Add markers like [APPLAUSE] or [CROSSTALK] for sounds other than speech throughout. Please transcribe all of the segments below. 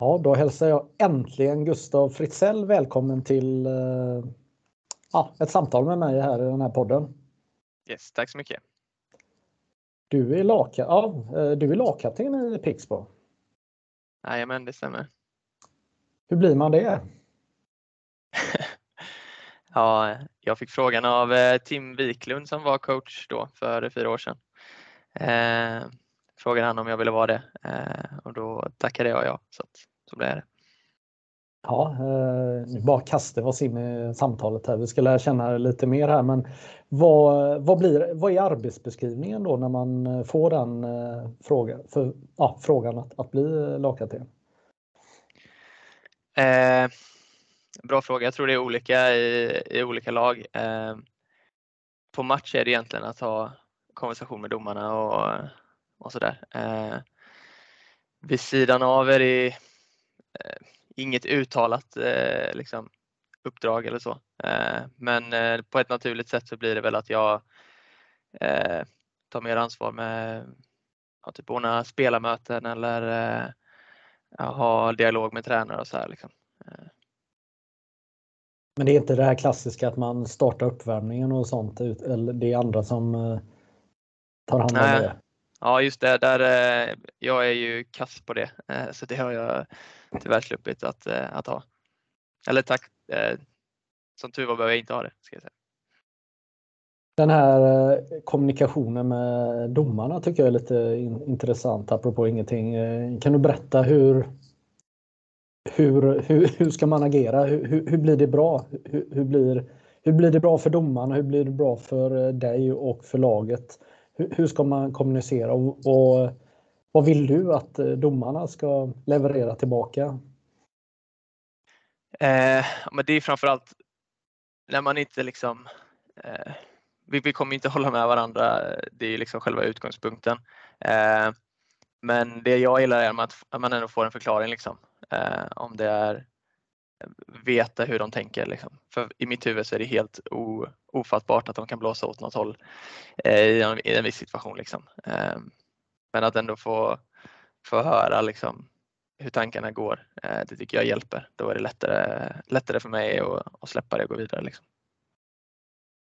Ja, då hälsar jag äntligen Gustav Fritzell välkommen till eh, ja, ett samtal med mig här i den här podden. Yes, tack så mycket. Du är, lagka ja, eh, du är lagkapten i Pixbo. Jajamän, det stämmer. Hur blir man det? [LAUGHS] ja, jag fick frågan av eh, Tim Wiklund som var coach då för fyra år sedan. Eh, frågade han om jag ville vara det eh, och då tackade jag ja. Så, att, så blev det. Ja, eh, nu bara kastar vi oss in i samtalet här. Vi ska lära känna lite mer här, men vad, vad, blir, vad är arbetsbeskrivningen då när man eh, får den eh, fråga, för, ja, frågan att, att bli lagkapten? Eh, bra fråga. Jag tror det är olika i, i olika lag. Eh, på match är det egentligen att ha konversation med domarna och, och sådär. Eh, vid sidan av är det inget uttalat eh, liksom, uppdrag eller så. Eh, men eh, på ett naturligt sätt så blir det väl att jag eh, tar mer ansvar med ja, typ ordna spelarmöten eller eh, ha dialog med tränare och så här. Liksom. Men det är inte det här klassiska att man startar uppvärmningen och sånt, eller det är andra som tar hand om Nej. det? Ja, just det. Där, eh, jag är ju kass på det, eh, så det har jag tyvärr sluppit att, eh, att ha. Eller tack, som tur var behöver jag inte ha det. Ska jag säga. Den här kommunikationen med domarna tycker jag är lite intressant apropå ingenting. Kan du berätta hur, hur, hur, hur ska man agera? Hur, hur blir det bra? Hur, hur, blir, hur blir det bra för domarna? Hur blir det bra för dig och för laget? Hur ska man kommunicera och, och vad vill du att eh, domarna ska leverera tillbaka? Eh, men det är framförallt när man inte liksom eh, vi, vi, kommer inte hålla med varandra. Det är liksom själva utgångspunkten. Eh, men det jag gillar är att, att man ändå får en förklaring liksom. Eh, om det är veta hur de tänker. Liksom. För i mitt huvud så är det helt o, ofattbart att de kan blåsa åt något håll eh, i, en, i en viss situation. Liksom. Eh, men att ändå få, få höra liksom, hur tankarna går, eh, det tycker jag hjälper. Då är det lättare, lättare för mig att, att släppa det och gå vidare. Liksom.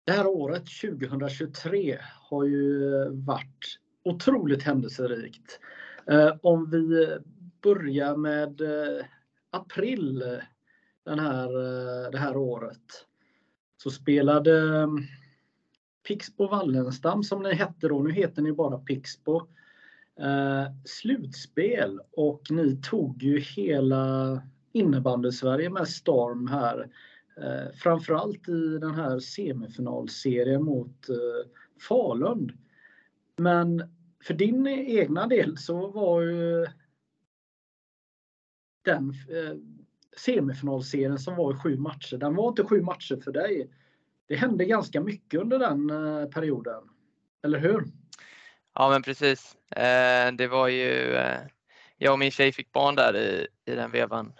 Det här året 2023 har ju varit otroligt händelserikt. Eh, om vi börjar med eh, april den här, eh, det här året så spelade mm, Pixbo Wallenstam som ni hette då, nu heter ni bara Pixbo, eh, slutspel och ni tog ju hela innebandy-Sverige med storm här. Eh, framförallt i den här semifinalserien mot eh, Falun. Men för din egna del så var ju den eh, semifinalserien som var i sju matcher, den var inte sju matcher för dig. Det hände ganska mycket under den eh, perioden. Eller hur? Ja men precis. Eh, det var ju, eh, jag och min tjej fick barn där i, i den vevan.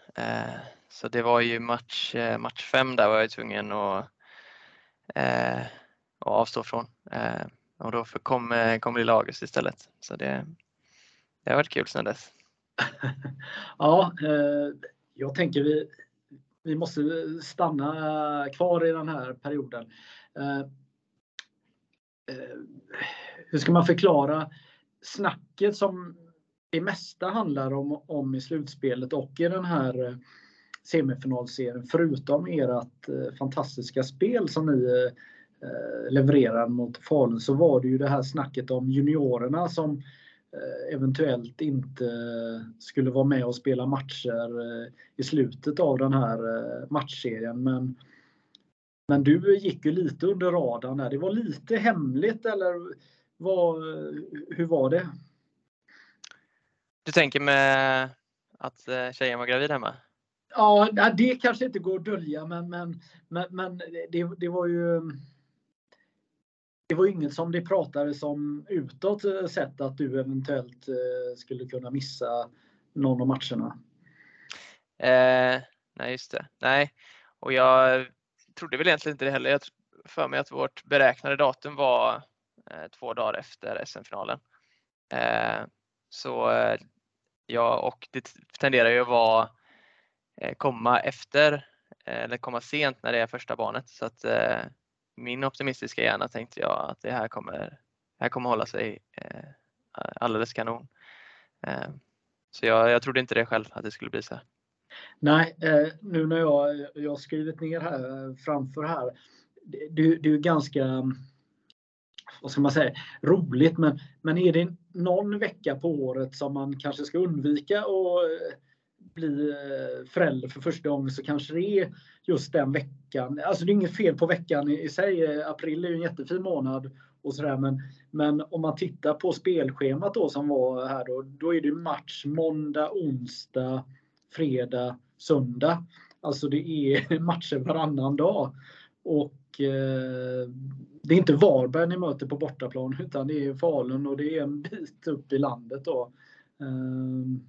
Så det var ju match, match fem där var jag tvungen att, att avstå från. Och då kom, kom Lilla August istället. Så det, det har varit kul sedan dess. [LAUGHS] ja, jag tänker vi, vi måste stanna kvar i den här perioden. Eh, eh, hur ska man förklara snacket som det mesta handlar om, om i slutspelet och i den här eh, semifinalserien förutom ert eh, fantastiska spel som ni eh, levererar mot Falun så var det ju det här snacket om juniorerna som Eh, eventuellt inte skulle vara med och spela matcher eh, i slutet av den här eh, matchserien. Men, men du gick ju lite under radarn där. Det var lite hemligt eller vad, hur var det? Du tänker med att tjejen var gravid hemma? Ja, det kanske inte går att dölja men, men, men, men det, det var ju det var inget som det pratades om utåt eh, sett att du eventuellt eh, skulle kunna missa någon av matcherna? Eh, nej, just det. Nej, och jag trodde väl egentligen inte det heller. Jag för mig att vårt beräknade datum var eh, två dagar efter SM-finalen. Eh, så eh, ja, och det tenderar ju att vara komma efter eller komma sent när det är första barnet. Så att min optimistiska hjärna tänkte jag att det här kommer, det här kommer hålla sig eh, alldeles kanon. Eh, så jag, jag trodde inte det själv att det skulle bli så. Nej, eh, nu när jag, jag har skrivit ner här eh, framför här. Det, det är ganska, vad ska man säga, roligt men, men är det någon vecka på året som man kanske ska undvika att bli eh, förälder för första gången så kanske det är just den veckan. Alltså det är inget fel på veckan i, i sig. April är ju en jättefin månad och sådär. Men, men om man tittar på spelschemat då som var här då, då är det match måndag, onsdag, fredag, söndag. Alltså det är [LAUGHS] matcher varannan dag. Och eh, det är inte Varberg ni möter på bortaplan utan det är Falun och det är en bit upp i landet då. Eh,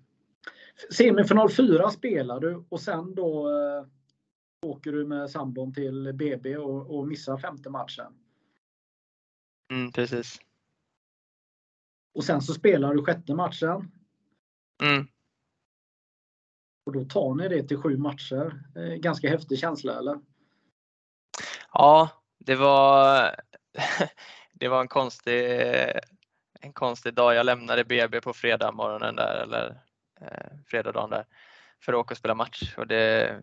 semifinal 4 spelar du och sen då eh, åker du med sambon till BB och, och missar femte matchen. Mm, precis. Och sen så spelar du sjätte matchen. Mm. Och då tar ni det till sju matcher. Ganska häftig känsla eller? Ja, det var, [LAUGHS] det var en konstig, en konstig dag. Jag lämnade BB på fredag morgonen där, eller eh, fredag där, för att åka och spela match. Och det,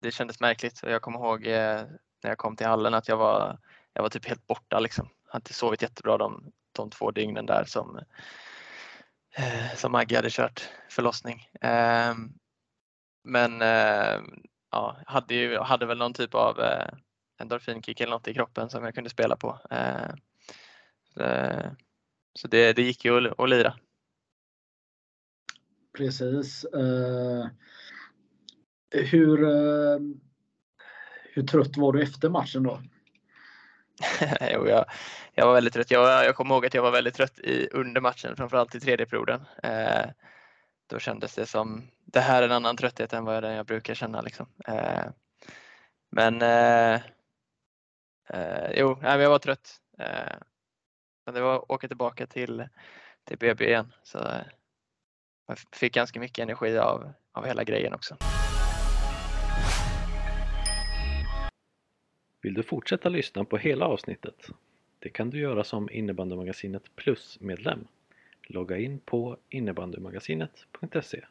det kändes märkligt. Och jag kommer ihåg eh, när jag kom till hallen att jag var, jag var typ helt borta. Liksom. Jag hade inte sovit jättebra de, de två dygnen där som, eh, som Maggie hade kört förlossning. Eh, men eh, ja, hade, ju, hade väl någon typ av eh, endorfinkick eller något i kroppen som jag kunde spela på. Ehm, eh, så det, det gick ju att, att lira. Precis. Uh, hur, uh, hur trött var du efter matchen då? [LAUGHS] jo, jag, jag var väldigt trött. Jag, jag kommer ihåg att jag var väldigt trött i, under matchen, framförallt i tredje perioden. Uh, då kändes det som, det här är en annan trötthet än vad jag brukar känna. Liksom. Eh, men eh, eh, jo, jag var trött. Men det var att åka tillbaka till, till BB igen. Så jag fick ganska mycket energi av, av hela grejen också. Vill du fortsätta lyssna på hela avsnittet? Det kan du göra som Innebandymagasinet Plus-medlem. Logga in på innebandymagasinet.se